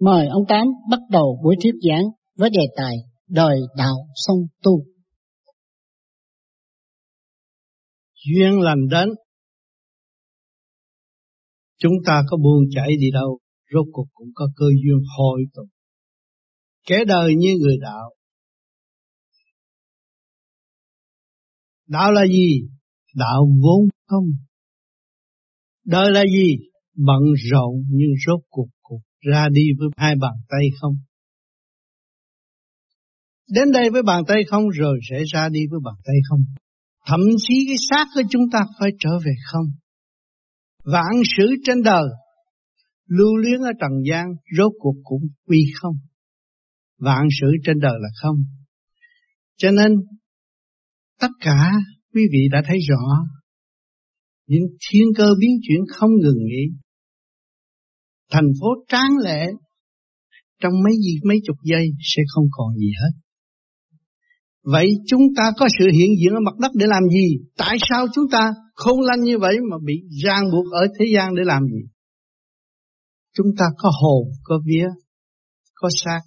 Mời ông Tám bắt đầu buổi thuyết giảng với đề tài đời đạo song tu. Duyên lành đến, chúng ta có buông chảy đi đâu, rốt cuộc cũng có cơ duyên hồi tụ. Kẻ đời như người đạo. Đạo là gì? Đạo vốn không. Đời là gì? Bận rộn nhưng rốt cuộc cuộc ra đi với hai bàn tay không. Đến đây với bàn tay không rồi sẽ ra đi với bàn tay không. Thậm chí cái xác của chúng ta phải trở về không. Vạn sự trên đời, lưu luyến ở trần gian, rốt cuộc cũng quy không. Vạn sự trên đời là không. Cho nên, tất cả quý vị đã thấy rõ, những thiên cơ biến chuyển không ngừng nghỉ. Thành phố tráng lệ trong mấy gì mấy chục giây sẽ không còn gì hết. Vậy chúng ta có sự hiện diện ở mặt đất để làm gì? Tại sao chúng ta không lanh như vậy mà bị ràng buộc ở thế gian để làm gì? Chúng ta có hồn, có vía, có xác.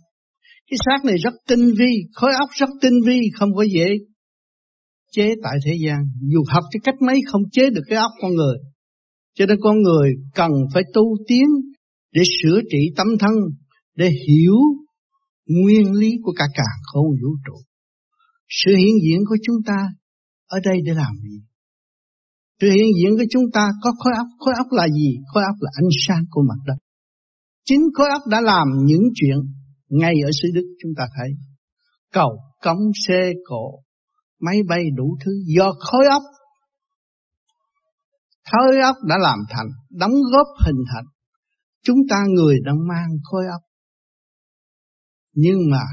Cái xác này rất tinh vi, khối óc rất tinh vi, không có dễ chế tại thế gian. Dù học cái cách mấy không chế được cái óc con người. Cho nên con người cần phải tu tiến để sửa trị tâm thân, để hiểu nguyên lý của cả càng khôn vũ trụ. Sự hiện diện của chúng ta ở đây để làm gì? Sự hiện diện của chúng ta có khối óc, khối óc là gì? Khối óc là ánh sáng của mặt đất. Chính khối óc đã làm những chuyện ngay ở xứ Đức chúng ta thấy. Cầu, cống, xe, cổ, máy bay đủ thứ do khối óc. Khối óc đã làm thành, đóng góp hình thành. Chúng ta người đang mang khối óc. Nhưng mà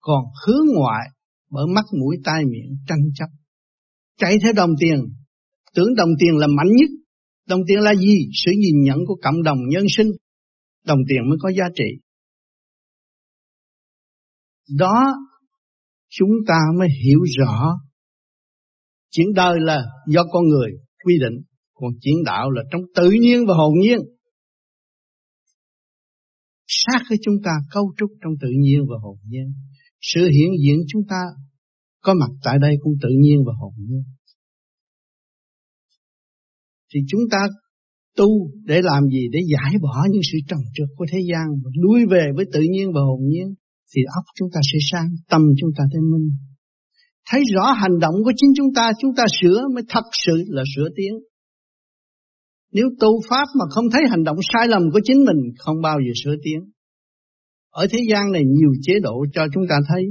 còn hướng ngoại bởi mắt mũi tai miệng tranh chấp. Chạy theo đồng tiền, tưởng đồng tiền là mạnh nhất. Đồng tiền là gì? Sự nhìn nhận của cộng đồng nhân sinh. Đồng tiền mới có giá trị. Đó chúng ta mới hiểu rõ chuyện đời là do con người quy định còn chuyện đạo là trong tự nhiên và hồn nhiên sát với chúng ta cấu trúc trong tự nhiên và hồn nhiên sự hiện diện chúng ta có mặt tại đây cũng tự nhiên và hồn nhiên thì chúng ta tu để làm gì để giải bỏ những sự trầm trượt của thế gian và lui về với tự nhiên và hồn nhiên thì óc chúng ta sẽ sáng, tâm chúng ta sẽ minh. Thấy rõ hành động của chính chúng ta, chúng ta sửa mới thật sự là sửa tiếng. Nếu tu pháp mà không thấy hành động sai lầm của chính mình, không bao giờ sửa tiến. Ở thế gian này nhiều chế độ cho chúng ta thấy.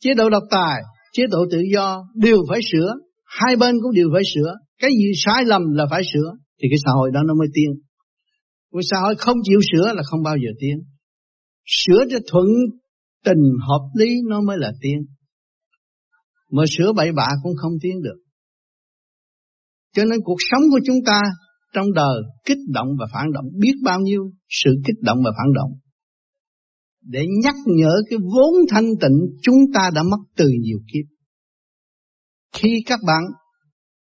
Chế độ độc tài, chế độ tự do đều phải sửa. Hai bên cũng đều phải sửa. Cái gì sai lầm là phải sửa. Thì cái xã hội đó nó mới tiến. Cái xã hội không chịu sửa là không bao giờ tiến. Sửa cho thuận tình hợp lý nó mới là tiến. Mà sửa bậy bạ cũng không tiến được. Cho nên cuộc sống của chúng ta trong đời kích động và phản động biết bao nhiêu sự kích động và phản động. Để nhắc nhở cái vốn thanh tịnh chúng ta đã mất từ nhiều kiếp. Khi các bạn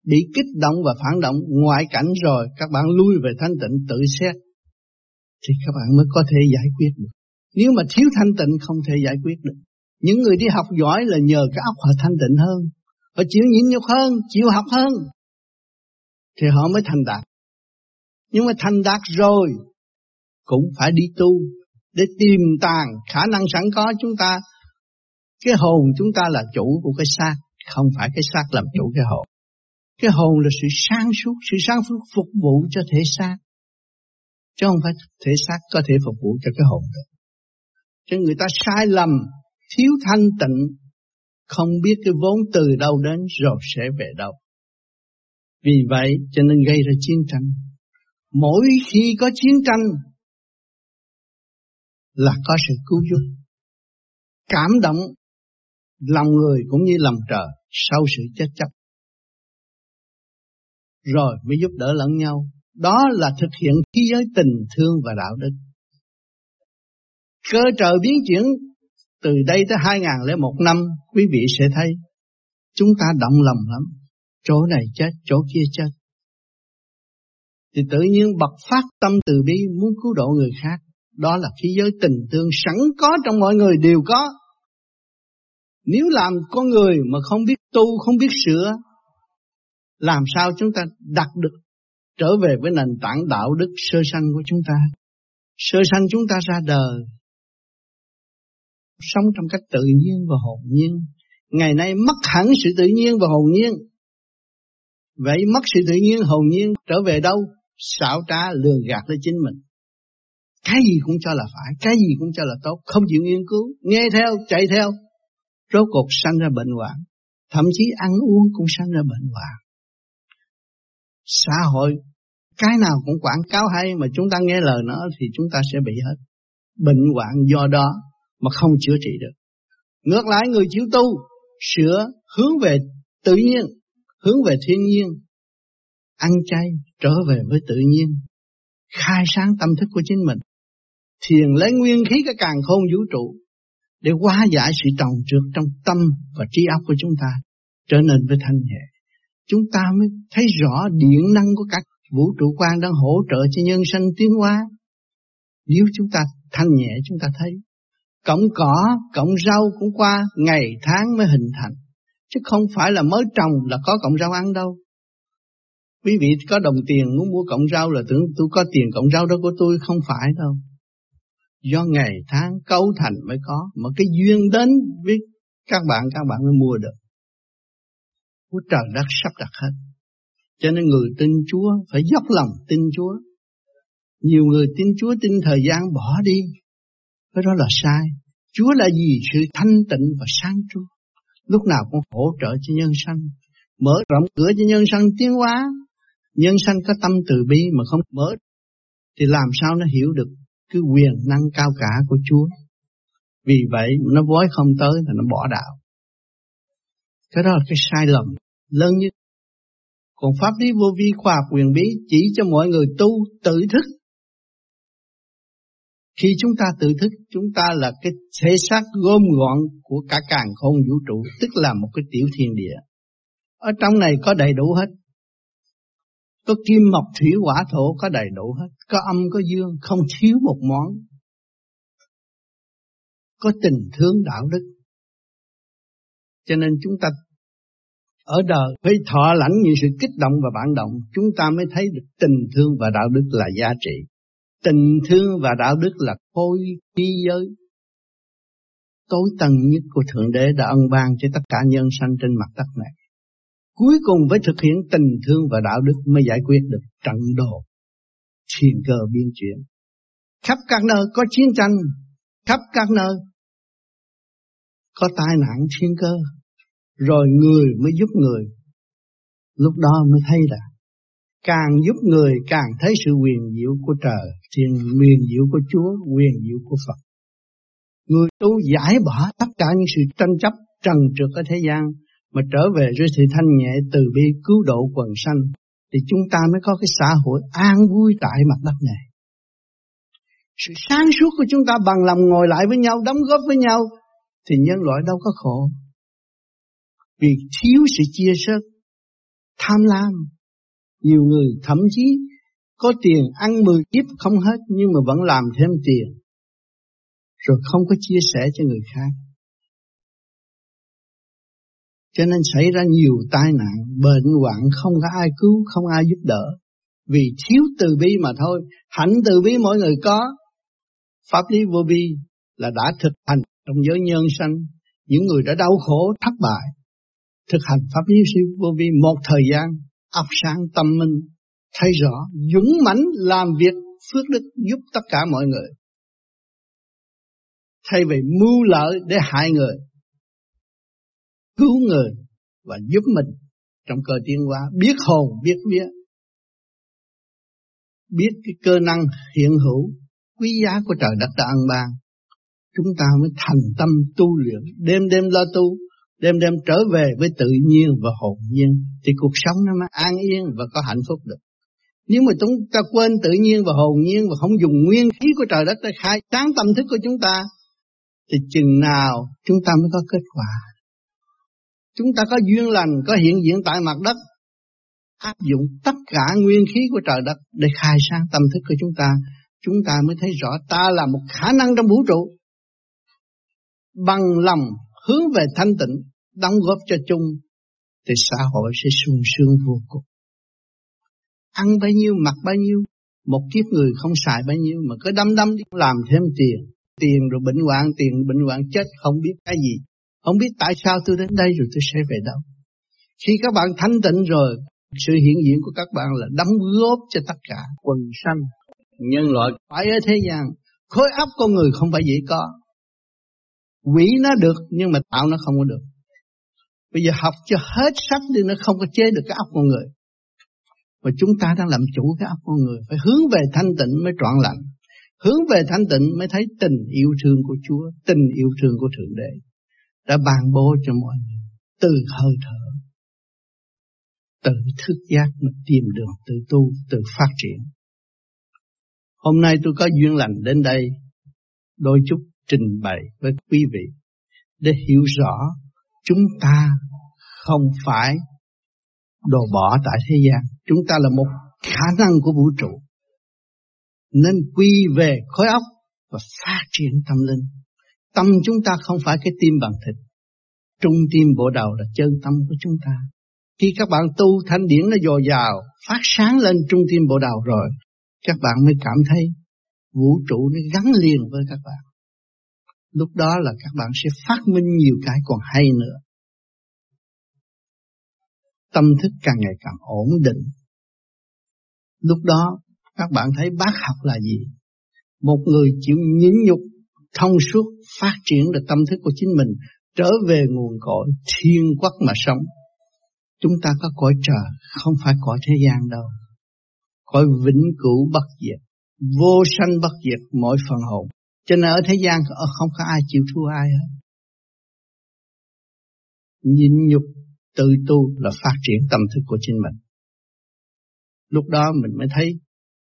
bị kích động và phản động ngoại cảnh rồi các bạn lui về thanh tịnh tự xét thì các bạn mới có thể giải quyết được. Nếu mà thiếu thanh tịnh không thể giải quyết được. Những người đi học giỏi là nhờ cái óc họ thanh tịnh hơn. Họ chịu nhịn nhục hơn, chịu học hơn. Thì họ mới thành đạt. Nhưng mà thành đạt rồi cũng phải đi tu để tìm tàng khả năng sẵn có chúng ta. Cái hồn chúng ta là chủ của cái xác, không phải cái xác làm chủ cái hồn. Cái hồn là sự sáng suốt, sự sáng suốt phục vụ cho thể xác. Chứ không phải thể xác có thể phục vụ cho cái hồn được cho người ta sai lầm, thiếu thanh tịnh, không biết cái vốn từ đâu đến rồi sẽ về đâu. Vì vậy cho nên gây ra chiến tranh. Mỗi khi có chiến tranh là có sự cứu giúp. Cảm động lòng người cũng như lòng trời sau sự chết chấp. Rồi mới giúp đỡ lẫn nhau. Đó là thực hiện thế giới tình thương và đạo đức. Cơ trời biến chuyển từ đây tới 2001 năm, quý vị sẽ thấy chúng ta động lòng lắm. Chỗ này chết, chỗ kia chết. Thì tự nhiên bật phát tâm từ bi muốn cứu độ người khác. Đó là khí giới tình thương sẵn có trong mọi người đều có. Nếu làm con người mà không biết tu, không biết sửa, làm sao chúng ta đạt được trở về với nền tảng đạo đức sơ sanh của chúng ta. Sơ sanh chúng ta ra đời, sống trong cách tự nhiên và hồn nhiên. Ngày nay mất hẳn sự tự nhiên và hồn nhiên. Vậy mất sự tự nhiên hồn nhiên trở về đâu? Xảo trá lừa gạt lấy chính mình. Cái gì cũng cho là phải, cái gì cũng cho là tốt, không chịu nghiên cứu, nghe theo, chạy theo. Rốt cuộc sanh ra bệnh hoạn, thậm chí ăn uống cũng sanh ra bệnh hoạn. Xã hội, cái nào cũng quảng cáo hay mà chúng ta nghe lời nó thì chúng ta sẽ bị hết. Bệnh hoạn do đó mà không chữa trị được. Ngược lại người chịu tu, sửa, hướng về tự nhiên, hướng về thiên nhiên, ăn chay, trở về với tự nhiên, khai sáng tâm thức của chính mình, thiền lấy nguyên khí cái càng khôn vũ trụ để hóa giải sự trồng trượt trong tâm và trí óc của chúng ta trở nên với thanh nhẹ. Chúng ta mới thấy rõ điện năng của các vũ trụ quan đang hỗ trợ cho nhân sanh tiến hóa. Nếu chúng ta thanh nhẹ chúng ta thấy Cọng cỏ, cọng rau cũng qua ngày tháng mới hình thành. Chứ không phải là mới trồng là có cọng rau ăn đâu. Quý vị có đồng tiền muốn mua cọng rau là tưởng tôi có tiền cọng rau đó của tôi không phải đâu. Do ngày tháng cấu thành mới có. Mà cái duyên đến với các bạn, các bạn mới mua được. Của trời đất sắp đặt hết. Cho nên người tin Chúa phải dốc lòng tin Chúa. Nhiều người tin Chúa tin thời gian bỏ đi. Cái đó là sai. Chúa là gì? Sự thanh tịnh và sáng suốt Lúc nào cũng hỗ trợ cho nhân sanh. Mở rộng cửa cho nhân sanh tiến hóa. Nhân sanh có tâm từ bi mà không mở. Thì làm sao nó hiểu được cái quyền năng cao cả của Chúa. Vì vậy nó vói không tới là nó bỏ đạo. Cái đó là cái sai lầm lớn nhất. Còn pháp lý vô vi khoa học quyền bí chỉ cho mọi người tu tự thức khi chúng ta tự thức, chúng ta là cái thể xác gom gọn của cả càng không vũ trụ, tức là một cái tiểu thiên địa. Ở trong này có đầy đủ hết. Có kim mộc thủy hỏa thổ có đầy đủ hết. Có âm có dương, không thiếu một món. Có tình thương đạo đức. Cho nên chúng ta ở đời phải thọ lãnh những sự kích động và bản động, chúng ta mới thấy được tình thương và đạo đức là giá trị. Tình thương và đạo đức là khối khí giới tối tầng nhất của Thượng Đế đã ân ban cho tất cả nhân sanh trên mặt đất này. Cuối cùng phải thực hiện tình thương và đạo đức mới giải quyết được trận đồ thiên cơ biến chuyển. Khắp các nơi có chiến tranh, khắp các nơi có tai nạn thiên cơ, rồi người mới giúp người. Lúc đó mới thấy là càng giúp người càng thấy sự quyền diệu của trời, thiên quyền diệu của Chúa, quyền diệu của Phật. Người tu giải bỏ tất cả những sự tranh chấp trần trượt ở thế gian mà trở về với sự thanh nhẹ từ bi cứu độ quần sanh thì chúng ta mới có cái xã hội an vui tại mặt đất này. Sự sáng suốt của chúng ta bằng lòng ngồi lại với nhau, đóng góp với nhau thì nhân loại đâu có khổ. Vì thiếu sự chia sớt, tham lam, nhiều người thậm chí có tiền ăn mười kiếp không hết nhưng mà vẫn làm thêm tiền. Rồi không có chia sẻ cho người khác. Cho nên xảy ra nhiều tai nạn, bệnh hoạn không có ai cứu, không ai giúp đỡ. Vì thiếu từ bi mà thôi. Hạnh từ bi mỗi người có. Pháp lý vô bi là đã thực hành trong giới nhân sanh. Những người đã đau khổ, thất bại. Thực hành pháp lý vô vi một thời gian óc sáng tâm minh, thấy rõ, dũng mãnh làm việc phước đức giúp tất cả mọi người. Thay vì mưu lợi để hại người, cứu người và giúp mình trong cơ tiến hóa, biết hồn, biết vía, biết cái cơ năng hiện hữu, quý giá của trời đất đã ăn ban. Chúng ta mới thành tâm tu luyện, đêm đêm lo tu, đêm đêm trở về với tự nhiên và hồn nhiên thì cuộc sống nó mới an yên và có hạnh phúc được. Nếu mà chúng ta quên tự nhiên và hồn nhiên và không dùng nguyên khí của trời đất để khai sáng tâm thức của chúng ta thì chừng nào chúng ta mới có kết quả. Chúng ta có duyên lành, có hiện diện tại mặt đất áp dụng tất cả nguyên khí của trời đất để khai sáng tâm thức của chúng ta chúng ta mới thấy rõ ta là một khả năng trong vũ trụ. Bằng lòng hướng về thanh tịnh, đóng góp cho chung, thì xã hội sẽ sung sướng vô cùng. Ăn bao nhiêu, mặc bao nhiêu, một kiếp người không xài bao nhiêu mà cứ đâm đâm đi làm thêm tiền. Tiền rồi bệnh hoạn, tiền bệnh hoạn chết không biết cái gì. Không biết tại sao tôi đến đây rồi tôi sẽ về đâu. Khi các bạn thanh tịnh rồi, sự hiện diện của các bạn là đóng góp cho tất cả quần sanh, nhân loại phải ở thế gian. Khối óc con người không phải dễ có. Quỷ nó được nhưng mà tạo nó không có được. Bây giờ học cho hết sách đi nó không có chế được cái óc con người. Và chúng ta đang làm chủ cái óc con người. Phải hướng về thanh tịnh mới trọn lành. Hướng về thanh tịnh mới thấy tình yêu thương của Chúa, tình yêu thương của Thượng Đế. Đã ban bố cho mọi người từ hơi thở. Tự thức giác mà tìm đường tự tu, tự phát triển. Hôm nay tôi có duyên lành đến đây, đôi chút trình bày với quý vị để hiểu rõ chúng ta không phải đồ bỏ tại thế gian. Chúng ta là một khả năng của vũ trụ. Nên quy về khối óc và phát triển tâm linh. Tâm chúng ta không phải cái tim bằng thịt. Trung tim bộ đầu là chân tâm của chúng ta. Khi các bạn tu thanh điển nó dồi dào, phát sáng lên trung tim bộ đầu rồi, các bạn mới cảm thấy vũ trụ nó gắn liền với các bạn. Lúc đó là các bạn sẽ phát minh nhiều cái còn hay nữa. Tâm thức càng ngày càng ổn định. Lúc đó các bạn thấy bác học là gì? Một người chịu nhịn nhục, thông suốt, phát triển được tâm thức của chính mình, trở về nguồn cội thiên quốc mà sống. Chúng ta có cõi trời, không phải cõi thế gian đâu. Cõi vĩnh cửu bất diệt, vô sanh bất diệt mỗi phần hồn. Cho nên ở thế gian không có ai chịu thua ai hết. Nhịn nhục tự tu là phát triển tâm thức của chính mình. Lúc đó mình mới thấy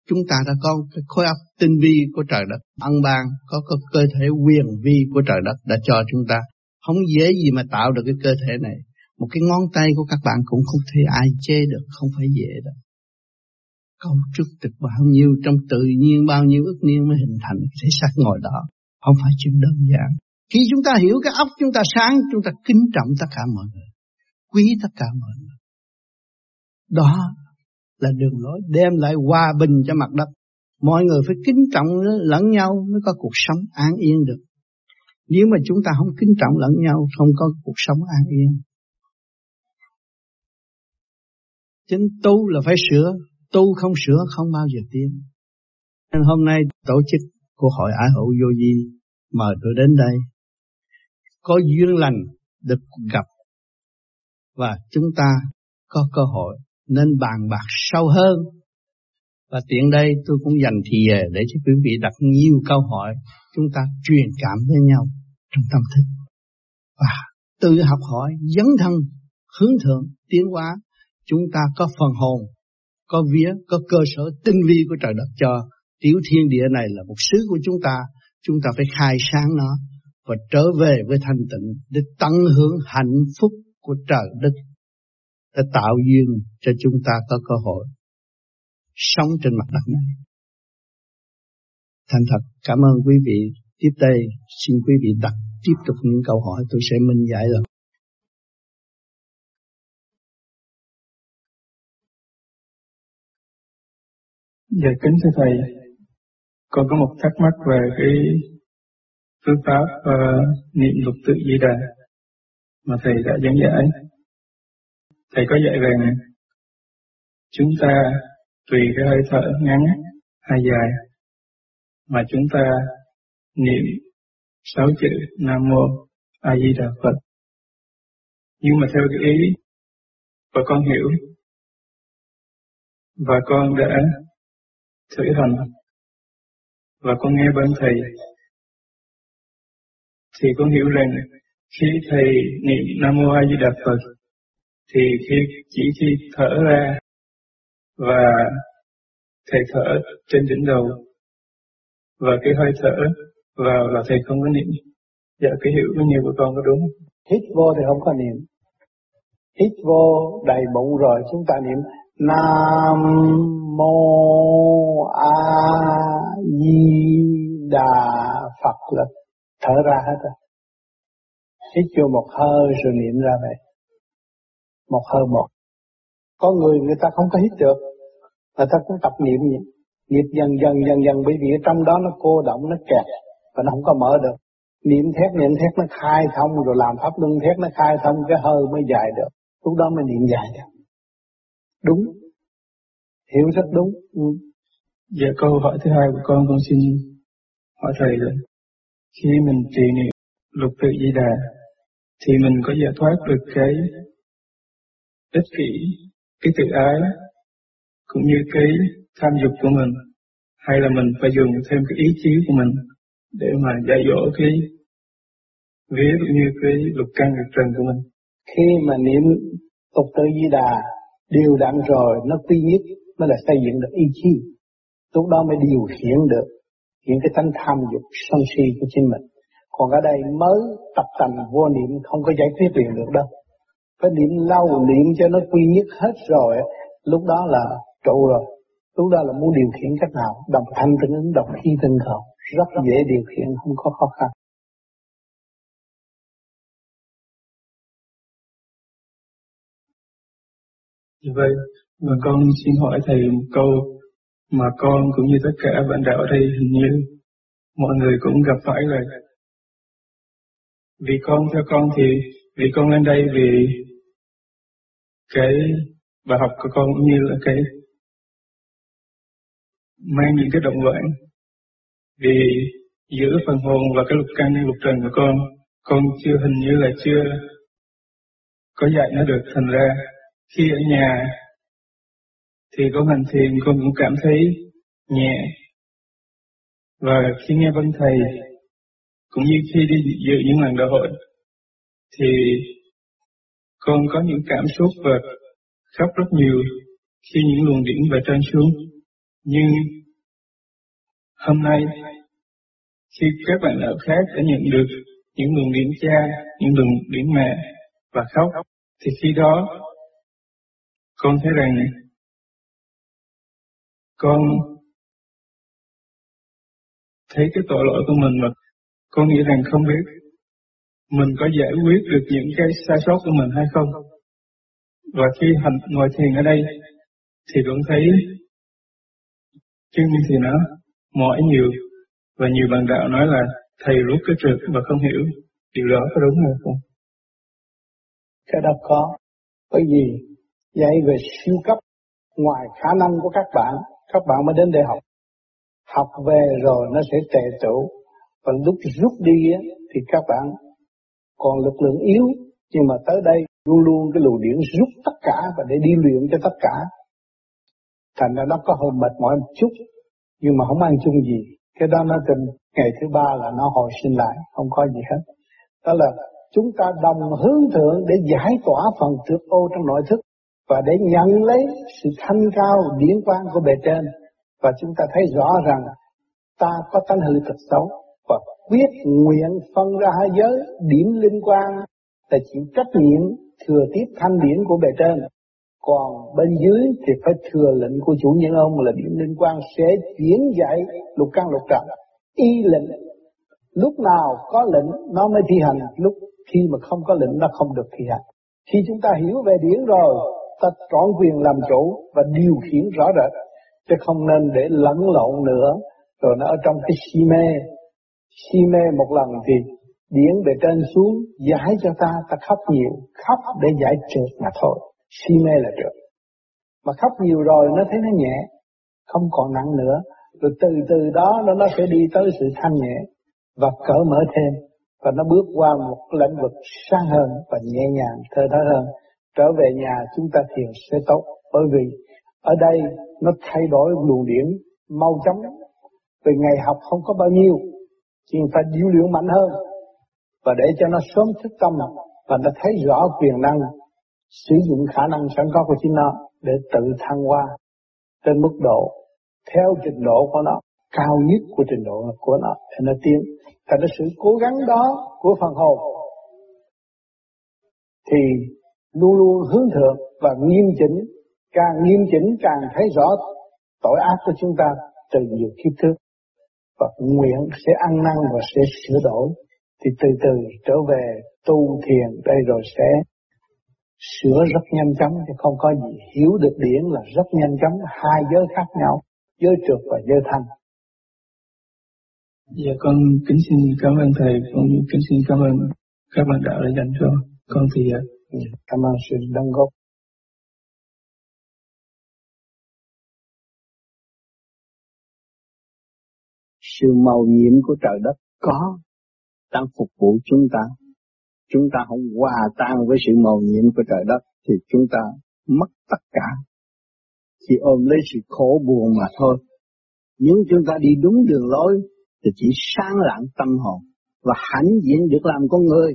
chúng ta đã có cái khối óc tinh vi của trời đất ăn ban, có cái cơ thể quyền vi của trời đất đã cho chúng ta. Không dễ gì mà tạo được cái cơ thể này. Một cái ngón tay của các bạn cũng không thể ai chê được, không phải dễ đâu. Cấu trúc được bao nhiêu trong tự nhiên bao nhiêu ức niên mới hình thành cái thể xác ngồi đó. Không phải chuyện đơn giản. Khi chúng ta hiểu cái óc chúng ta sáng, chúng ta kính trọng tất cả mọi người. Quý tất cả mọi người. Đó là đường lối đem lại hòa bình cho mặt đất. Mọi người phải kính trọng lẫn nhau mới có cuộc sống an yên được. Nếu mà chúng ta không kính trọng lẫn nhau, không có cuộc sống an yên. Chính tu là phải sửa, tu không sửa không bao giờ tiến. Nên hôm nay tổ chức của hội ái hữu vô di mời tôi đến đây. Có duyên lành được gặp và chúng ta có cơ hội nên bàn bạc sâu hơn. Và tiện đây tôi cũng dành thì giờ để cho quý vị đặt nhiều câu hỏi, chúng ta truyền cảm với nhau trong tâm thức. Và tự học hỏi, dấn thân, hướng thượng, tiến hóa, chúng ta có phần hồn, có vía, có cơ sở tinh vi của trời đất cho tiểu thiên địa này là một xứ của chúng ta. Chúng ta phải khai sáng nó và trở về với thanh tịnh để tận hưởng hạnh phúc của trời đất đã tạo duyên cho chúng ta có cơ hội sống trên mặt đất này. Thành thật cảm ơn quý vị. Tiếp đây xin quý vị đặt tiếp tục những câu hỏi tôi sẽ minh giải rồi. Dạ kính thưa Thầy, con có một thắc mắc về cái phương pháp uh, niệm lục tự di đà mà Thầy đã giảng giải. Thầy có dạy rằng, chúng ta tùy cái hơi thở ngắn hay dài, mà chúng ta niệm sáu chữ Nam Mô A Di Đà Phật. Nhưng mà theo cái ý và con hiểu, và con đã thử hành, và con nghe bên thầy, thì con hiểu rằng khi thầy niệm Nam Mô A Di Đà Phật thì khi chỉ khi thở ra và thầy thở trên đỉnh đầu và cái hơi thở vào là thầy không có niệm. Dạ cái hiểu của nhiều của con có đúng Hít vô thì không có niệm. Hít vô đầy bụng rồi chúng ta niệm Nam Mô A Di Đà Phật là thở ra hết rồi. Hít vô một hơi rồi niệm ra vậy. Một hơi một. Có người người ta không có hít được. Người ta cũng tập niệm vậy. Niệm dần dần dần dần bởi vì trong đó nó cô động, nó kẹt. Và nó không có mở được. Niệm thét, niệm thét nó khai thông rồi làm pháp luân thét nó khai thông cái hơi mới dài được. Lúc đó mới niệm dài được. Đúng. Hiểu rất đúng. Ừ. Dạ câu hỏi thứ hai của con con xin hỏi thầy là khi mình trì niệm lục tự di đà thì mình có giải thoát được cái ích kỷ, cái tự ái cũng như cái tham dục của mình. Hay là mình phải dùng thêm cái ý chí của mình để mà dạy dỗ cái vía cũng như cái lục căn lục trần của mình. Khi mà niệm tục tự di đà điều đặn rồi nó quy nhất mới là xây dựng được ý chí. Lúc đó mới điều khiển được những cái tánh tham dục sân si của chính mình. Còn ở đây mới tập tành vô niệm không có giải quyết liền được đâu phải niệm lâu niệm cho nó quy nhất hết rồi lúc đó là trụ rồi. Lúc đó là muốn điều khiển cách nào? Đồng thanh tinh ứng đồng khí tinh cầu rất dễ điều khiển không có khó khăn. Vậy, và con xin hỏi thầy một câu mà con cũng như tất cả bạn đạo ở đây hình như mọi người cũng gặp phải rồi. Vì con theo con thì vì con lên đây vì cái bài học của con cũng như là cái mang những cái động loạn vì giữa phần hồn và cái lục căn lục trần của con con chưa hình như là chưa có dạy nó được thành ra khi ở nhà thì con hành thiền con cũng cảm thấy nhẹ. Và khi nghe văn thầy, cũng như khi đi dự những lần đại hội, thì con có những cảm xúc và khóc rất nhiều khi những luồng điển về trên xuống. Nhưng hôm nay, khi các bạn ở khác đã nhận được những luồng điển cha, những luồng điển mẹ và khóc, thì khi đó con thấy rằng con thấy cái tội lỗi của mình mà con nghĩ rằng không biết mình có giải quyết được những cái sai sót của mình hay không. Và khi hành ngồi thiền ở đây thì vẫn thấy chân thì nó mỏi nhiều và nhiều bạn đạo nói là thầy rút cái trượt và không hiểu điều đó có đúng hay không? Cái đó có. Bởi vì dạy về siêu cấp ngoài khả năng của các bạn các bạn mới đến để học học về rồi nó sẽ tệ tụ và lúc rút đi á, thì các bạn còn lực lượng yếu, nhưng mà tới đây luôn luôn cái luồng điển rút tất cả và để đi luyện cho tất cả. Thành ra nó có hơi mệt mỏi một chút, nhưng mà không ăn chung gì. Cái đó nó tình ngày thứ ba là nó hồi sinh lại, không có gì hết. Đó là chúng ta đồng hướng thượng để giải tỏa phần trước ô trong nội thức và để nhận lấy sự thanh cao điển quang của bề trên. Và chúng ta thấy rõ rằng ta có tánh hư thật xấu quyết nguyện phân ra hai giới, điểm liên quan là chịu trách nhiệm thừa tiếp thanh điển của bề trên. Còn bên dưới thì phải thừa lệnh của chủ nhân ông là điểm liên quan sẽ chuyển dạy lục căn lục trần. Y lệnh, lúc nào có lệnh, nó mới thi hành. Lúc khi mà không có lệnh, nó không được thi hành. Khi chúng ta hiểu về điển rồi, ta trọn quyền làm chủ và điều khiển rõ rệt, chứ không nên để lẫn lộn nữa. Rồi nó ở trong cái si mê si mê một lần thì điển bề trên xuống, giải cho ta ta khóc nhiều, khóc để giải trượt mà thôi. Si mê là trượt mà khóc nhiều rồi nó thấy nó nhẹ, không còn nặng nữa. Rồi từ từ đó nó nó sẽ đi tới sự thanh nhẹ và cởi mở thêm. Và nó bước qua một lĩnh vực sáng hơn và nhẹ nhàng, thơ thở hơn. Trở về nhà chúng ta thiền sẽ tốt, bởi vì ở đây nó thay đổi luồng điển mau chóng. Vì ngày học không có bao nhiêu thì phải điêu luyện mạnh hơn và để cho nó sớm thức tâm và nó thấy rõ quyền năng sử dụng khả năng sẵn có của chính nó để tự thăng hoa trên mức độ theo trình độ của nó cao nhất của trình độ của nó để nó tiến thành cái sự cố gắng đó của phần hồn thì luôn luôn hướng thượng và nghiêm chỉnh, càng nghiêm chỉnh càng thấy rõ tội ác của chúng ta từ nhiều kiếp trước và nguyện sẽ ăn năn và sẽ sửa đổi thì từ từ trở về tu thiền đây rồi sẽ sửa rất nhanh chóng thì không có gì hiểu được điển là rất nhanh chóng. Hai giới khác nhau giới trượt và giới thanh. Dạ con kính xin cảm ơn thầy cũng như kính xin cảm ơn các bạn đạo đã dành cho con thì dạ. cảm ơn sự đóng góp sự màu nhiệm của trời đất có đang phục vụ chúng ta. Chúng ta không hòa tan với sự màu nhiệm của trời đất thì chúng ta mất tất cả. Chỉ ôm lấy sự khổ buồn mà thôi. Nhưng chúng ta đi đúng đường lối thì chỉ sáng lạng tâm hồn và hãnh diện được làm con người.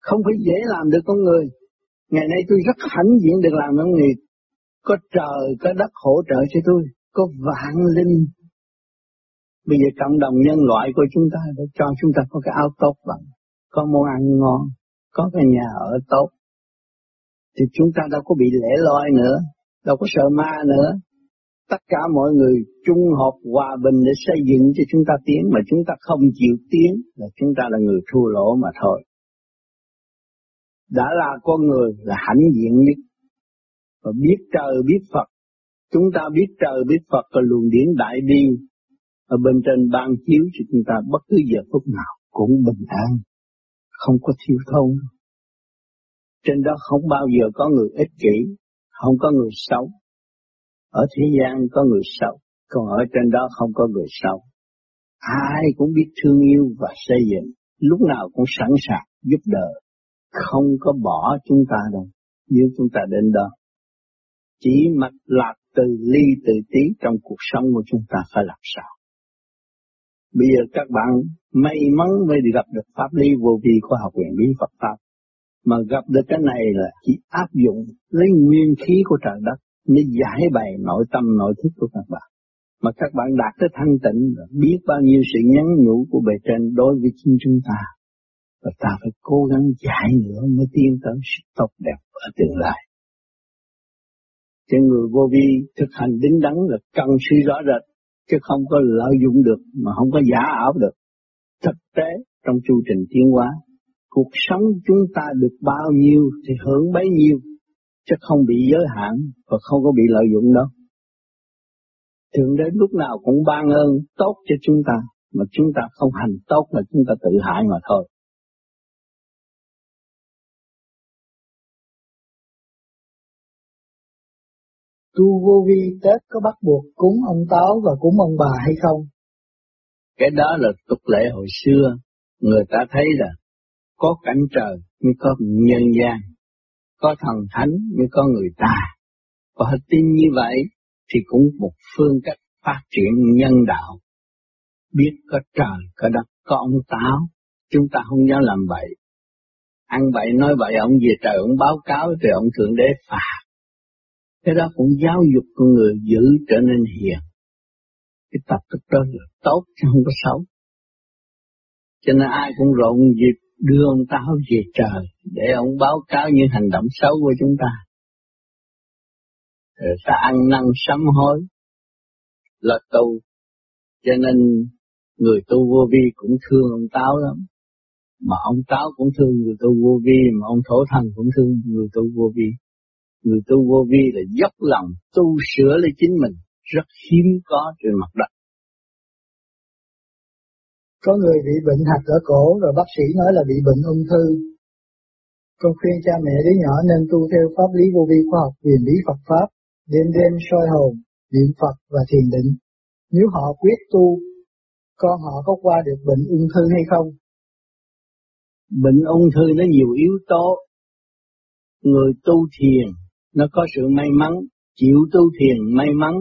Không phải dễ làm được con người. Ngày nay tôi rất hãnh diện được làm con người. Có trời, có đất hỗ trợ cho tôi. Có vạn linh Bây giờ cộng đồng nhân loại của chúng ta để cho chúng ta có cái áo tốt bằng, có món ăn ngon, có cái nhà ở tốt. Thì chúng ta đâu có bị lẻ loi nữa, đâu có sợ ma nữa. Tất cả mọi người chung hợp hòa bình để xây dựng cho chúng ta tiến, mà chúng ta không chịu tiến là chúng ta là người thua lỗ mà thôi. Đã là con người là hãnh diện nhất, và biết trời biết Phật. Chúng ta biết trời biết Phật là luồng điển đại bi ở bên trên ban chiếu cho chúng ta bất cứ giờ phút nào cũng bình an, không có thiếu thốn. Trên đó không bao giờ có người ích kỷ, không có người xấu. Ở thế gian có người xấu, còn ở trên đó không có người xấu. Ai cũng biết thương yêu và xây dựng, lúc nào cũng sẵn sàng giúp đỡ, không có bỏ chúng ta đâu, nếu chúng ta đến đó. Chỉ mặt lạc từ ly từ tí trong cuộc sống của chúng ta phải làm sao. Bây giờ các bạn may mắn mới được gặp được pháp lý vô vi của học viện bí Phật Pháp. Mà gặp được cái này là chỉ áp dụng lấy nguyên khí của trời đất mới giải bày nội tâm, nội thức của các bạn. Mà các bạn đạt tới thanh tịnh biết bao nhiêu sự nhắn nhủ của bề trên đối với chính chúng ta. Và ta phải cố gắng giải nữa mới tiến tới sự tốt đẹp ở tương lai. Cho người vô vi thực hành đứng đắn là cần suy rõ rệt chứ không có lợi dụng được mà không có giả ảo được. Thực tế trong chu trình tiến hóa, cuộc sống chúng ta được bao nhiêu thì hưởng bấy nhiêu, chứ không bị giới hạn và không có bị lợi dụng đâu. Thượng đến lúc nào cũng ban ơn tốt cho chúng ta, mà chúng ta không hành tốt là chúng ta tự hại mà thôi. Tu vô vi Tết có bắt buộc cúng ông Táo và cúng ông bà hay không? Cái đó là tục lệ hồi xưa, người ta thấy là có cảnh trời mới có nhân gian, có thần thánh mới có người ta. Và họ tin như vậy thì cũng một phương cách phát triển nhân đạo. Biết có trời, có đất, có ông Táo, chúng ta không dám làm vậy. Ăn vậy nói vậy ông về trời ông báo cáo thì ông thượng đế phạt cái đó cũng giáo dục con người giữ trở nên hiền. Cái tập tục đó là tốt chứ không có xấu. Cho nên ai cũng rộn dịp đưa ông Táo về trời để ông báo cáo những hành động xấu của chúng ta. Rồi ta ăn năn sám hối là tu. Cho nên người tu vô vi cũng thương ông Táo lắm. Mà ông Táo cũng thương người tu vô vi, mà ông Thổ Thần cũng thương người tu vô vi. Người tu vô vi là dốc lòng tu sửa lấy chính mình, rất hiếm có trên mặt đất. Có người bị bệnh hạch ở cổ rồi bác sĩ nói là bị bệnh ung thư. Con khuyên cha mẹ đứa nhỏ nên tu theo pháp lý vô vi khoa học huyền lý Phật Pháp, đêm đêm soi hồn, niệm Phật và thiền định. Nếu họ quyết tu, con họ có qua được bệnh ung thư hay không? Bệnh ung thư nó nhiều yếu tố. Người tu thiền nó có sự may mắn, chịu tu thiền may mắn,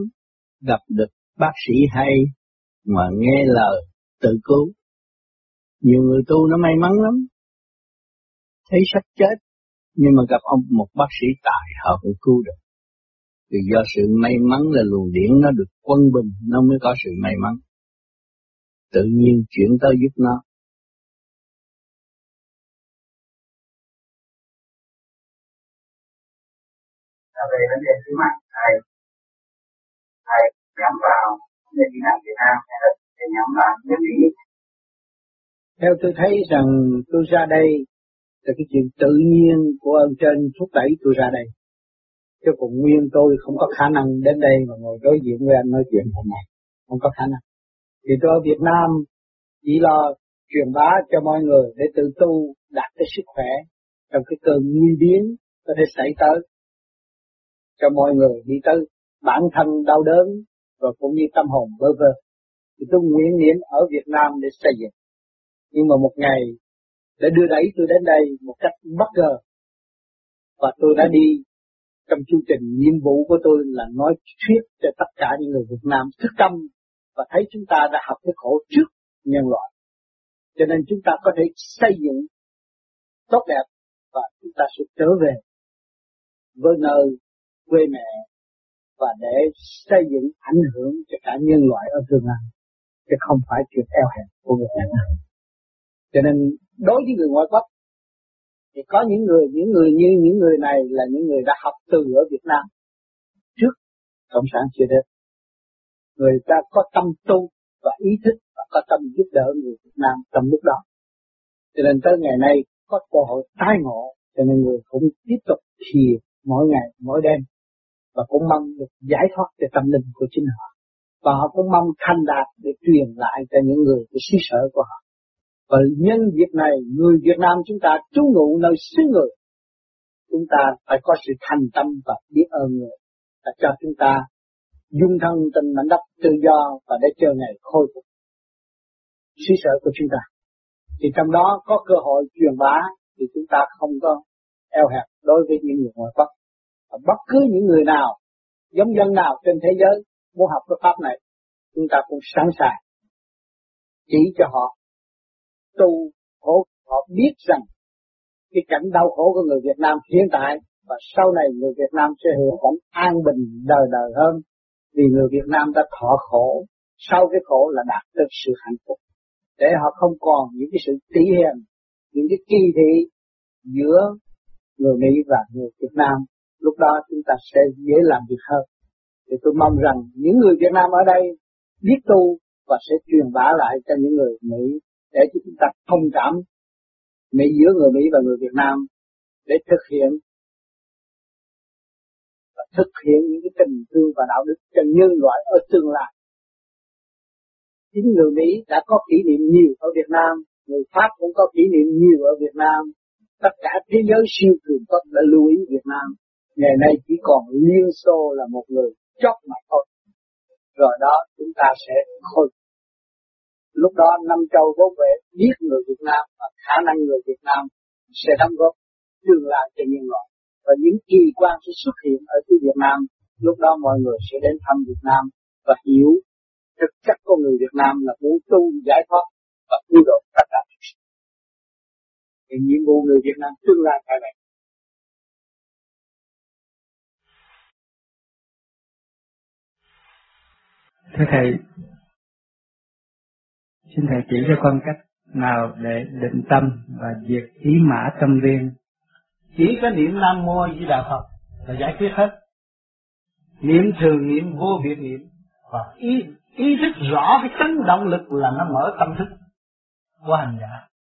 gặp được bác sĩ hay mà nghe lời tự cứu. Nhiều người tu nó may mắn lắm, thấy sắp chết, nhưng mà gặp ông một bác sĩ tài họ cũng cứu được. Vì do sự may mắn là luồng điển nó được quân bình, nó mới có sự may mắn. Tự nhiên chuyển tới giúp nó. Là về vấn đề thứ mắt thầy. Thầy nhắm vào để đi làm Việt Nam hay là để nhóm vào nước Mỹ theo tôi thấy rằng tôi ra đây là cái chuyện tự nhiên của ơn trên thúc đẩy tôi ra đây. Chứ còn nguyên tôi không có khả năng đến đây mà ngồi đối diện với anh nói chuyện hôm nay. Không có khả năng. Thì tôi ở Việt Nam chỉ lo truyền bá cho mọi người để tự tu, đạt cái sức khỏe trong cái cơn nguy biến có thể xảy tới cho mọi người đi tới bản thân đau đớn và cũng như tâm hồn bơ vơ. Thì tôi nguyện niệm ở Việt Nam để xây dựng. Nhưng mà một ngày để đưa đẩy tôi đến đây một cách bất ngờ. Và tôi đã đi trong chương trình, nhiệm vụ của tôi là nói thuyết cho tất cả những người Việt Nam thức tâm và thấy chúng ta đã học cái khổ trước nhân loại. Cho nên chúng ta có thể xây dựng tốt đẹp và chúng ta sẽ trở về với nơi quê mẹ và để xây dựng ảnh hưởng cho cả nhân loại ở tương lai chứ không phải chuyện eo hẹp của người Việt Nam. Cho nên đối với người ngoại quốc, thì có những người những người như những người này là những người đã học từ ở Việt Nam trước cộng sản chưa đến người ta có tâm tu và ý thức và có tâm giúp đỡ người Việt Nam trong lúc đó cho nên tới ngày nay có cơ hội tái ngộ, cho nên người cũng tiếp tục thiền mỗi ngày, mỗi đêm, và cũng mong được giải thoát về tâm linh của chính họ. Và họ cũng mong thành đạt để truyền lại cho những người của xứ sở của họ. Và nhân việc này, người Việt Nam chúng ta trú ngụ nơi xứ người, chúng ta phải có sự thành tâm và biết ơn người và cho chúng ta dung thân tình mảnh đất tự do và để chờ ngày khôi phục xứ sở của chúng ta. Thì trong đó có cơ hội truyền bá thì chúng ta không có eo hẹp đối với những người ngoài Bắc. và bất cứ những người nào, giống dân nào trên thế giới muốn học cái pháp này, chúng ta cũng sẵn sàng chỉ cho họ tu khổ. Họ biết rằng cái cảnh đau khổ của người Việt Nam hiện tại và sau này người Việt Nam sẽ hưởng cảnh an bình đời đời hơn vì người Việt Nam đã thọ khổ. Sau cái khổ là đạt được sự hạnh phúc. Để họ không còn những cái sự tỉ hiềm những cái kỳ thị giữa người Mỹ và người Việt Nam lúc đó chúng ta sẽ dễ làm việc hơn thì tôi mong rằng những người Việt Nam ở đây biết tu và sẽ truyền bá lại cho những người Mỹ để cho chúng ta thông cảm Mỹ giữa người Mỹ và người Việt Nam để thực hiện và thực hiện những cái tình thương và đạo đức cho nhân loại ở tương lai. Chính người Mỹ đã có kỷ niệm nhiều ở Việt Nam, người Pháp cũng có kỷ niệm nhiều ở Việt Nam, tất cả thế giới siêu cường quốc đã lưu ý Việt Nam. Ngày nay chỉ còn Liên Xô là một người chót mà thôi. Rồi đó, chúng ta sẽ khôi Lúc đó năm châu vốn vệ biết người Việt Nam và khả năng người Việt Nam sẽ đóng góp tương lai cho nhân loại. Và những kỳ quan sẽ xuất hiện ở phía Việt Nam. Lúc đó mọi người sẽ đến thăm Việt Nam và hiểu thực chất con người Việt Nam là muốn tu giải thoát và cứu độ tất cả. Thì nhiệm vụ người Việt Nam tương lai phải vậy. Thưa Thầy, Xin Thầy chỉ cho con cách nào để định tâm và diệt ý mã tâm viên. Chỉ có niệm Nam Mô Di Đà Phật là giải quyết hết. Niệm thường niệm vô biệt niệm và ý ý thức rõ cái chấn động lực là nó mở tâm thức của hành giả.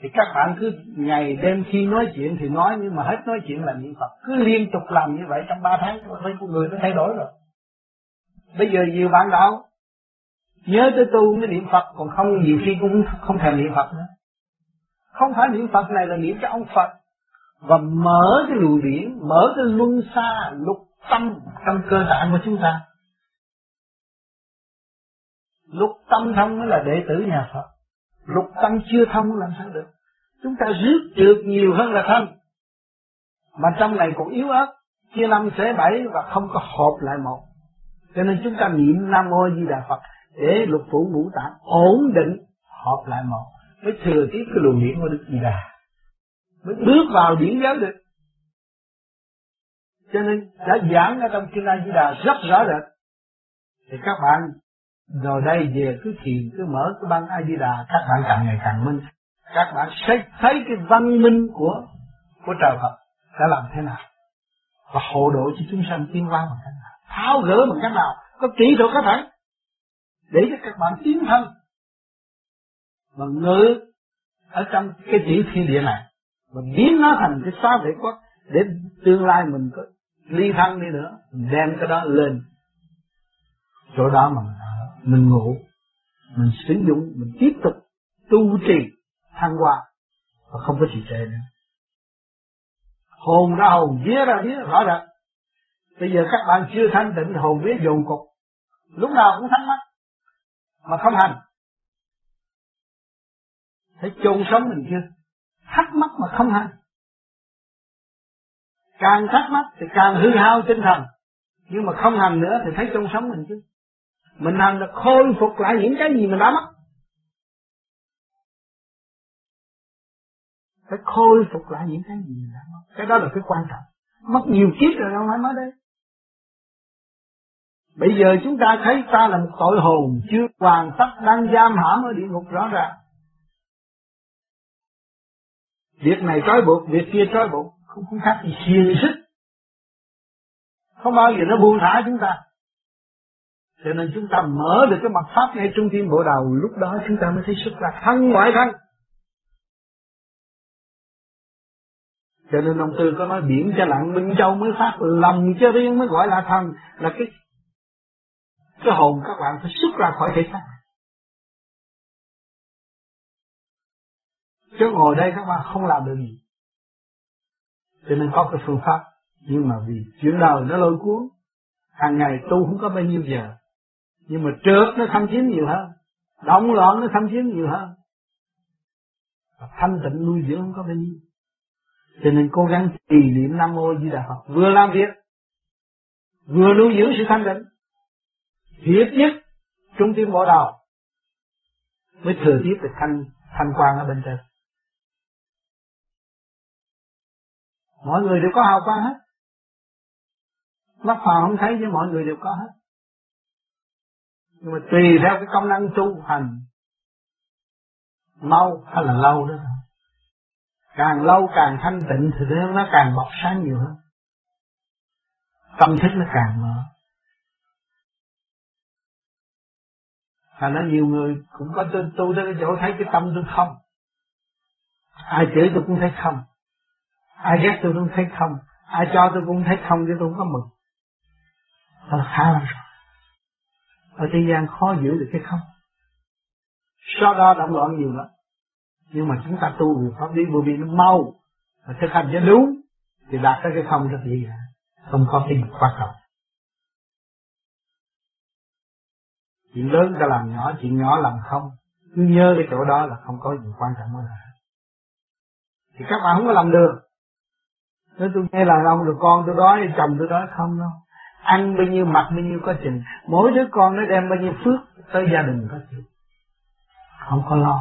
Thì các bạn cứ ngày đêm khi nói chuyện thì nói, nhưng mà hết nói chuyện là niệm Phật. Cứ liên tục làm như vậy trong ba tháng thấy con người nó thay đổi rồi. Bây giờ nhiều bạn đạo, nhớ tới tu mới niệm Phật, còn không, nhiều khi cũng không thèm niệm Phật nữa không phải niệm Phật này là niệm cho ông Phật và mở cái lùi điển mở cái luân xa, lục tâm trong cơ tạng của chúng ta lục tâm thông mới là đệ tử nhà Phật lục căn chưa thông làm sao được? Chúng ta rước được nhiều hơn là thân. Mà trong này còn yếu ớt, chia năm xẻ bảy và không có hợp lại một. Cho nên chúng ta niệm nam mô di đà phật để lục phủ ngũ tạng ổn định hợp lại một. Mới thừa tiếp cái luồng điển của Đức Di Đà. Mới bước vào điển giới được. Cho nên đã giảng ở trong kinh A Di Đà rất rõ rệt. Thì các bạn rồi đây về cứ thiền cứ mở cái băng ai đi Đà các bạn càng ngày càng minh. Các bạn sẽ thấy cái văn minh của của trời Phật đã làm thế nào. Và hộ độ cho chúng sanh tiến hóa bằng cách nào. Tháo gỡ bằng cách nào. Có kỹ thuật các bạn để cho các bạn tiến thân. Mà ngự ở trong cái chỉ thiên địa này. Và biến nó thành cái xá vệ quốc. Để tương lai mình có ly thân đi nữa. Mình đem cái đó lên. Chỗ đó mà mình ngủ, mình sử dụng, mình tiếp tục tu trì, thăng hoa, và không có trì trệ nữa. Hồn ra hồn vía ra vía rõ rệt bây giờ các bạn chưa thanh tịnh, hồn vía dồn cục lúc nào cũng thắc mắc, mà không hành. Thấy chôn sống mình chưa? Thắc mắc mà không hành. Càng thắc mắc thì càng hư hao tinh thần. Nhưng mà không hành nữa thì thấy chôn sống mình chứ mình làm được khôi phục lại những cái gì mình đã mất phải khôi phục lại những cái gì mình đã mất cái đó là cái quan trọng mất nhiều kiếp rồi đâu phải nói đây Bây giờ chúng ta thấy ta là một tội hồn chưa hoàn tất đang giam hãm ở địa ngục rõ ràng. Việc này trói buộc, việc kia trói buộc, không, không khác gì xiềng xích. Không bao giờ nó buông thả chúng ta. Cho nên chúng ta mở được cái mặt pháp ngay trung tim bộ đầu, lúc đó chúng ta mới thấy xuất ra thân ngoại thân. Cho nên ông Tư có nói biển cho lặng Minh Châu mới phát lòng cho riêng mới gọi là thần. Là cái cái hồn các bạn phải xuất ra khỏi thể xác. Chứ ngồi đây các bạn không làm được gì. Cho nên có cái phương pháp nhưng mà vì chuyện đời nó lôi cuốn hàng ngày tu không có bao nhiêu giờ nhưng mà trước nó thâm chiếm nhiều hơn, động loạn nó thâm chiếm nhiều hơn. Và thanh tịnh nuôi dưỡng không có bao nhiêu. Cho nên cố gắng trì niệm nam mô di đà phật. Vừa làm việc, vừa nuôi dưỡng sự thanh tịnh. Thiết nhất, trung tim bộ đầu. Mới thừa tiếp được thanh thanh quan ở bên trên. Mọi người đều có hào quang hết. Mắt phàm không thấy chứ mọi người đều có hết nhưng mà tùy theo cái công năng tu hành mau hay là lâu đó thôi càng lâu càng thanh tịnh thì nó càng bọc sáng nhiều hơn tâm thức nó càng mở Thành ra nhiều người cũng có tu, tu tới cái chỗ thấy cái tâm tôi không. Ai chửi tôi cũng thấy không. Ai ghét tôi cũng thấy không. Ai cho tôi cũng thấy không chứ tôi không có mừng. Đó là khá lắm rồi. Ở thế gian khó giữ được cái không. Sau đó động loạn nhiều lắm. Nhưng mà chúng ta tu về pháp lý vô vi nó mau. Và thực hành cho đúng. Thì đạt tới cái không rất dễ dàng. Không có cái gì quan trọng. chuyện lớn ta làm nhỏ, chuyện nhỏ làm không cứ nhớ cái chỗ đó là không có gì quan trọng hơn thì các bạn không có làm được nếu tôi nghe là ông, được con, tôi đói, chồng tôi đói không đâu ăn bao nhiêu mặc bao nhiêu có chừng mỗi đứa con nó đem bao nhiêu phước tới gia đình có chừng. Không có lo.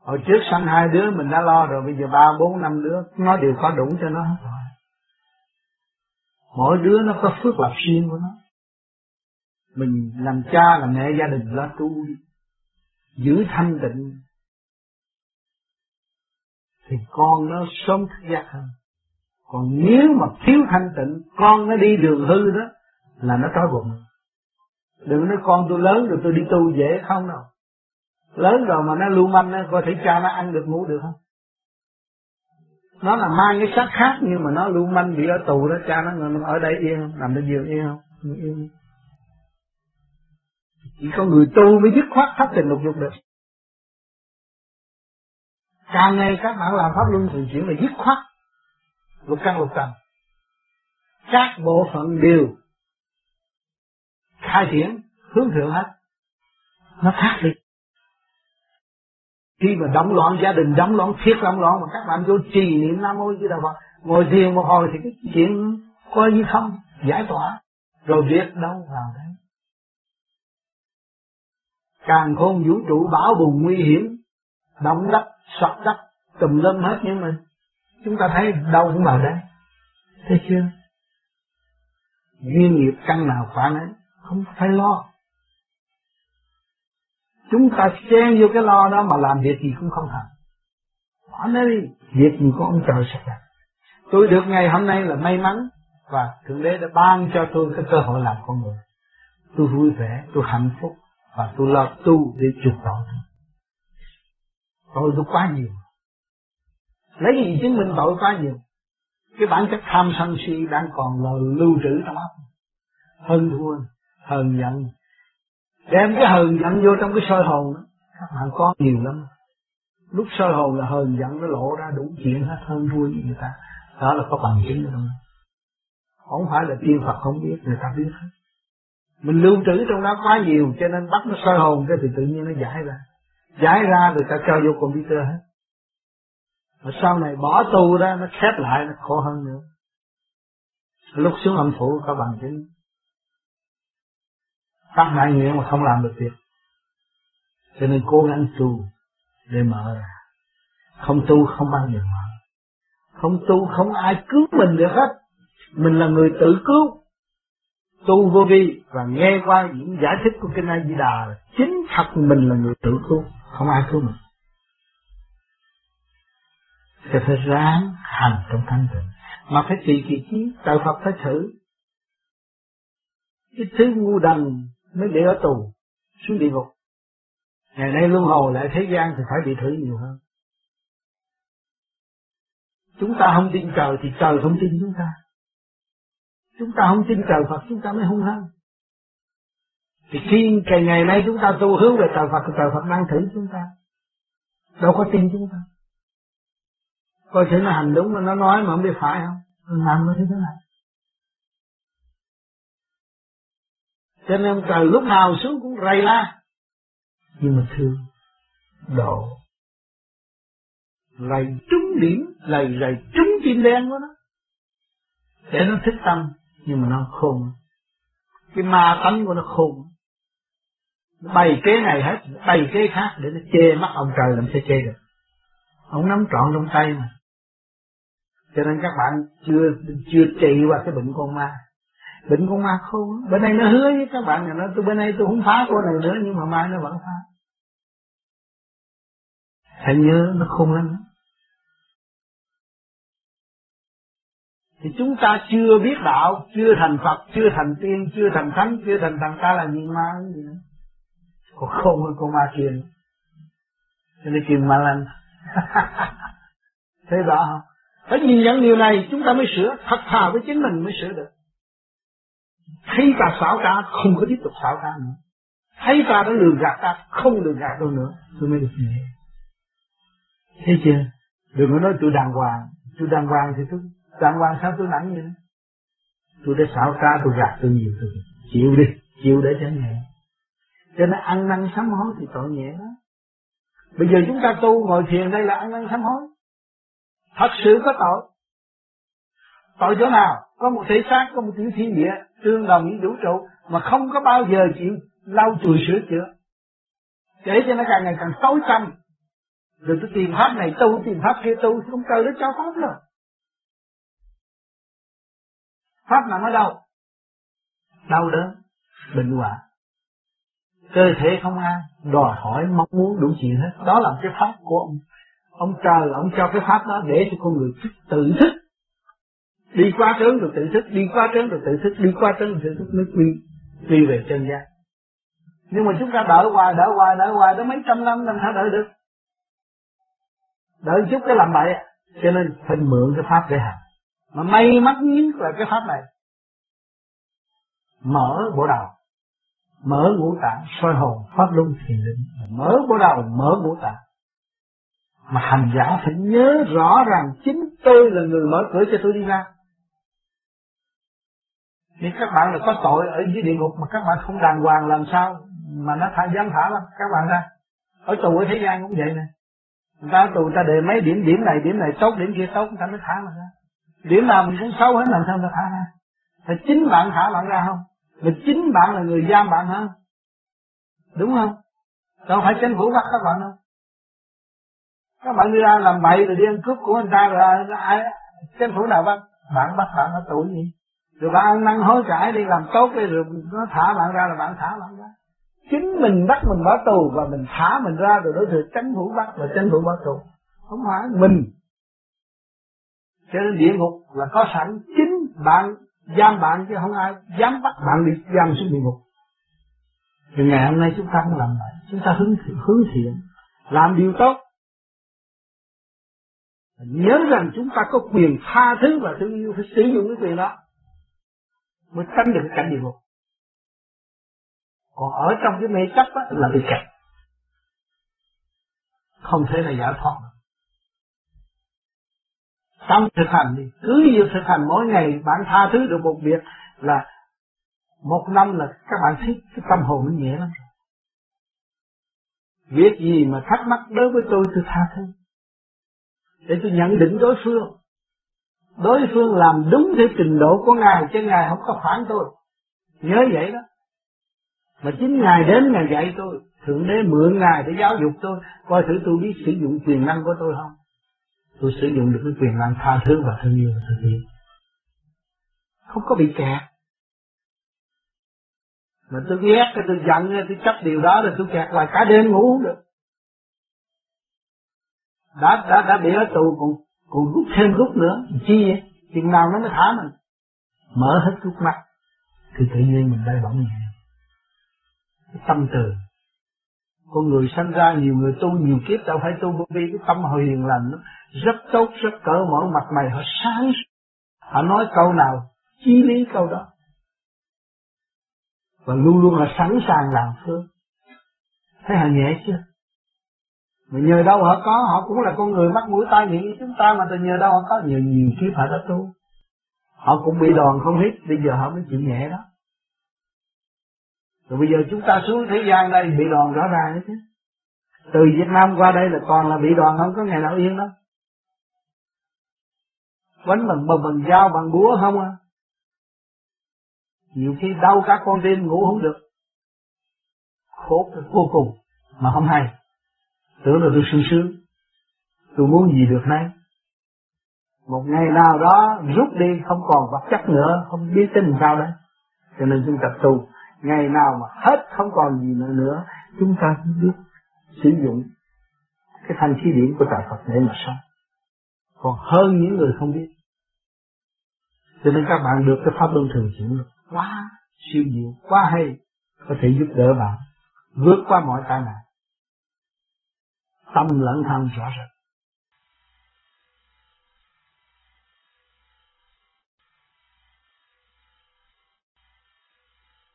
Hồi trước sanh hai đứa, mình đã lo rồi. Bây giờ ba, bốn, năm đứa, nó đều có đủ cho nó hết rồi. Mỗi đứa nó có phước lập riêng của nó. Mình làm cha, làm mẹ gia đình lo tu, giữ thanh tịnh, thì con nó sớm thức giác hơn còn nếu mà thiếu thanh tịnh, con nó đi đường hư đó, là nó trói bụng. Đừng nói con tôi lớn rồi tôi đi tu dễ không đâu. Lớn rồi mà nó lưu manh nó coi thể cha nó ăn được ngủ được không? Nó là mang cái xác khác nhưng mà nó lưu manh bị ở tù đó, cha nó ở đây yên không? Nằm trên giường yên không? Yên. Chỉ có người tu mới dứt khoát thất tình lục dục được. Càng ngày các bạn làm pháp luân thường chuyển là dứt khoát lục căn lục trần các bộ phận đều khai triển, hướng thượng hết. Nó khác đi. Khi mà đóng loạn gia đình, đóng loạn thiết đóng loạn mà các bạn vô trì niệm nam mô di đà phật, ngồi thiền một hồi thì cái chuyện coi như không, giải tỏa. Rồi việc đâu vào đấy. Càng khôn vũ trụ, bão bùng nguy hiểm, động đất, sập đất, tùm lum hết những mình chúng ta thấy đâu cũng vào đây thấy chưa? Duyên nghiệp căn nào quả nấy không phải lo. Chúng ta xen vô cái lo đó mà làm việc gì cũng không thành. Bỏ nó đi. Việc gì có ông trời sẽ làm tôi được ngày hôm nay là may mắn và thượng đế đã ban cho tôi cái cơ hội làm con người. Tôi vui vẻ, tôi hạnh phúc và tôi lo tu để chuộc tội. Tôi tôi quá nhiều lấy gì chứng minh tội quá nhiều? Cái bản chất tham sân si đang còn là lưu trữ trong óc. Hơn thua hờn giận. Đem cái hờn giận vô trong cái soi hồn đó. Các bạn có nhiều lắm. Lúc soi hồn là hờn giận, nó lộ ra đủ chuyện hết hơn thua với người ta. Đó là có bằng chứng trong không phải là tiên Phật không biết, người ta biết hết. Mình lưu trữ trong đó quá nhiều, cho nên bắt nó soi hồn cái thì tự nhiên nó giải ra. Giải ra rồi ta cho vô computer hết mà sau này bỏ tu ra, nó khép lại, nó khổ hơn nữa. Lúc xuống âm phủ có bằng chứng phát đại nguyện mà không làm được việc. Cho nên cố gắng tu để mở ra. Không tu không bao giờ mở không tu không ai cứu mình được hết. Mình là người tự cứu. Tu vô vi và nghe qua những giải thích của kinh A Di Đà chính thật mình là người tự cứu, không ai cứu mình thì phải ráng hành trong thanh tịnh. Mà phải tùy kỳ trí, đạo Phật phải thử. Cái thứ ngu đần mới để ở tù xuống địa ngục. Ngày nay luân hồi lại thế gian thì phải bị thử nhiều hơn. Chúng ta không tin trời thì trời không tin chúng ta. Chúng ta không tin trời Phật chúng ta mới hung hăng. Thì khi ngày ngày nay chúng ta tu hướng về trời Phật trời Phật đang thử chúng ta. Đâu có tin chúng ta coi thử nó hành đúng mà nó nói mà không biết phải không? Nó làm nó như thế này. Cho nên trời lúc nào xuống cũng rầy la. Nhưng mà thương độ. Rầy trúng điểm rầy rầy trúng tim đen của nó. Để nó thích tâm nhưng mà nó khôn. Cái ma tánh của nó khôn. Nó bày kế này hết bày kế khác để nó chê mắt ông trời làm sao chê được. Ông nắm trọn trong tay mà cho nên các bạn chưa chưa trị qua cái bệnh con ma. Bệnh con ma không bên đây nó hứa với các bạn là nó, tôi bên đây tôi không phá cô này nữa, nhưng mà mai nó vẫn phá. Hãy nhớ nó không lắm. Thì chúng ta chưa biết đạo, chưa thành Phật, chưa thành tiên, chưa thành thánh, chưa thành thần ta là gì ma gì nữa. Còn không hơn con ma kia cho nên kìm ma lành thấy rõ không? Phải nhìn nhận điều này, chúng ta mới sửa. Thật thà với chính mình mới sửa được. Thấy ta xảo trá, không có tiếp tục xảo trá nữa. Thấy ta đã lừa gạt ta, không lừa gạt đâu nữa. Tôi mới được nhẹ thấy chưa? Đừng có nói tôi đàng hoàng. Tôi đàng hoàng thì tôi đàng hoàng sao tôi nặng vậy? Tôi đã xảo trá tôi gạt tôi nhiều tôi chịu đi, chịu để cho nhẹ. Cho nên ăn năn sám hối thì tội nhẹ đó. Bây giờ chúng ta tu ngồi thiền đây là ăn năn sám hối thật sự có tội. Tội chỗ nào? Có một thể xác, có một tiểu thiên địa, tương đồng với vũ trụ, mà không có bao giờ chịu lau chùi sửa chữa. Để cho nó càng ngày càng tối tâm rồi tôi tìm pháp này, tu, tìm pháp kia, tu, không trời nó cho pháp rồi pháp nằm ở đâu? Đau đớn, bệnh hoạn. Cơ thể không an, đòi hỏi mong muốn đủ chuyện hết. Đó là cái pháp của ông ông trời ông cho cái pháp đó để cho con người tự thức. Đi qua trớn rồi tự thức, đi qua trớn rồi tự thức, đi qua trớn rồi tự thức mới quy quy về chân giác. Nhưng mà chúng ta đợi hoài đợi hoài đợi hoài đó mấy trăm năm làm sao đợi được? Đợi chút cái làm bậy cho nên phải mượn cái pháp để hành. Mà may mắn nhất là cái pháp này. Mở bộ đầu. Mở ngũ tạng, soi hồn, pháp luân thiền định. Mở bộ đầu, mở ngũ tạng mà hành giả phải nhớ rõ rằng chính tôi là người mở cửa cho tôi đi ra. Nếu các bạn là có tội ở dưới địa ngục mà các bạn không đàng hoàng làm sao mà nó thả dám thả lắm các bạn ra. Ở tù ở thế gian cũng vậy nè. Người ta tù ta để mấy điểm điểm này điểm này tốt, điểm kia tốt, người ta mới thả mà ra. Điểm nào mình cũng xấu hết, làm sao ta thả ra? Phải chính bạn thả bạn ra không? Là chính bạn là người giam bạn hả đúng không? Đâu phải chính phủ bắt các bạn đâu các bạn đi ra làm bậy rồi đi ăn cướp của người ta rồi ai chính phủ nào bắt. Bạn bắt bạn ở tù gì? Rồi bạn ăn năn hối cải đi, làm tốt đi, rồi nó thả bạn ra là bạn thả bạn ra. Chính mình bắt mình bỏ tù và mình thả mình ra rồi đối tượng chính phủ bắt và chính phủ bỏ tù. Không phải mình cho nên địa ngục là có sẵn. Chính bạn giam bạn chứ không ai dám bắt bạn đi giam xuống địa ngục. Thì ngày hôm nay chúng ta không làm vậy chúng ta hướng hướng thiện, làm điều tốt nhớ rằng chúng ta có quyền tha thứ và thương yêu phải sử dụng cái quyền đó mới tránh được cảnh địa ngục. Còn ở trong cái mê chấp á, là bị kẹt. Không thể là giải thoát được. Trong thực hành đi cứ như thực hành mỗi ngày bạn tha thứ được một việc là một năm là các bạn thấy cái tâm hồn nó nhẹ lắm. Việc gì mà thắc mắc đối với tôi tôi tha thứ để tôi nhận định đối phương. Đối phương làm đúng theo trình độ của ngài, chứ ngài không có phản tôi. Nhớ vậy đó. Mà chính ngài đến ngài dạy tôi. Thượng đế mượn ngài để giáo dục tôi. Coi thử tôi biết sử dụng quyền năng của tôi không? Tôi sử dụng được cái quyền năng tha thứ và thương yêu và thực hiện không có bị kẹt. Mà tôi ghét, tôi giận, tôi chấp điều đó rồi tôi kẹt lại cả đêm ngủ không được đã đã đã bị ở tù còn còn rút thêm rút nữa. Chi vậy? Chừng nào nó mới thả mình? Mở hết rút mắt, thì tự nhiên mình bay bổng nhẹ. Cái tâm từ. Con người sanh ra, nhiều người tu, nhiều kiếp đâu phải tu bởi vì cái tâm họ hiền lành rất tốt, rất cỡ mở mặt mày. Họ sáng họ nói câu nào, chí lý câu đó. Và luôn luôn là sẵn sàng làm phước. Thấy họ nhẹ chưa? Mà nhờ đâu họ có, họ cũng là con người mắc mũi tai miệng như chúng ta mà từ nhờ đâu họ có. Nhờ nhiều kiếp họ đã tu. Họ cũng bị đòn không hết, bây giờ họ mới chịu nhẹ đó. Rồi bây giờ chúng ta xuống thế gian đây, bị đòn rõ ràng đấy chứ. Từ Việt Nam qua đây là còn là bị đòn, không có ngày nào yên đâu quánh bằng bằng bằng dao, bằng búa không à. Nhiều khi đau các con tim ngủ không được. Khổ vô cùng, mà không hay tưởng là tôi sung sướng. Tôi muốn gì được nay? Một ngày nào đó, rút đi, không còn vật chất nữa, không biết tính sao đấy cho nên chúng ta tu. Ngày nào mà hết, không còn gì nữa nữa, chúng ta biết sử dụng cái thanh khí điển của trời Phật để mà sống. Còn hơn những người không biết. Cho nên các bạn được cái pháp luân thường chuyển quá siêu diệu quá hay, có thể giúp đỡ bạn vượt qua mọi tai nạn tâm lẫn thân rõ rệt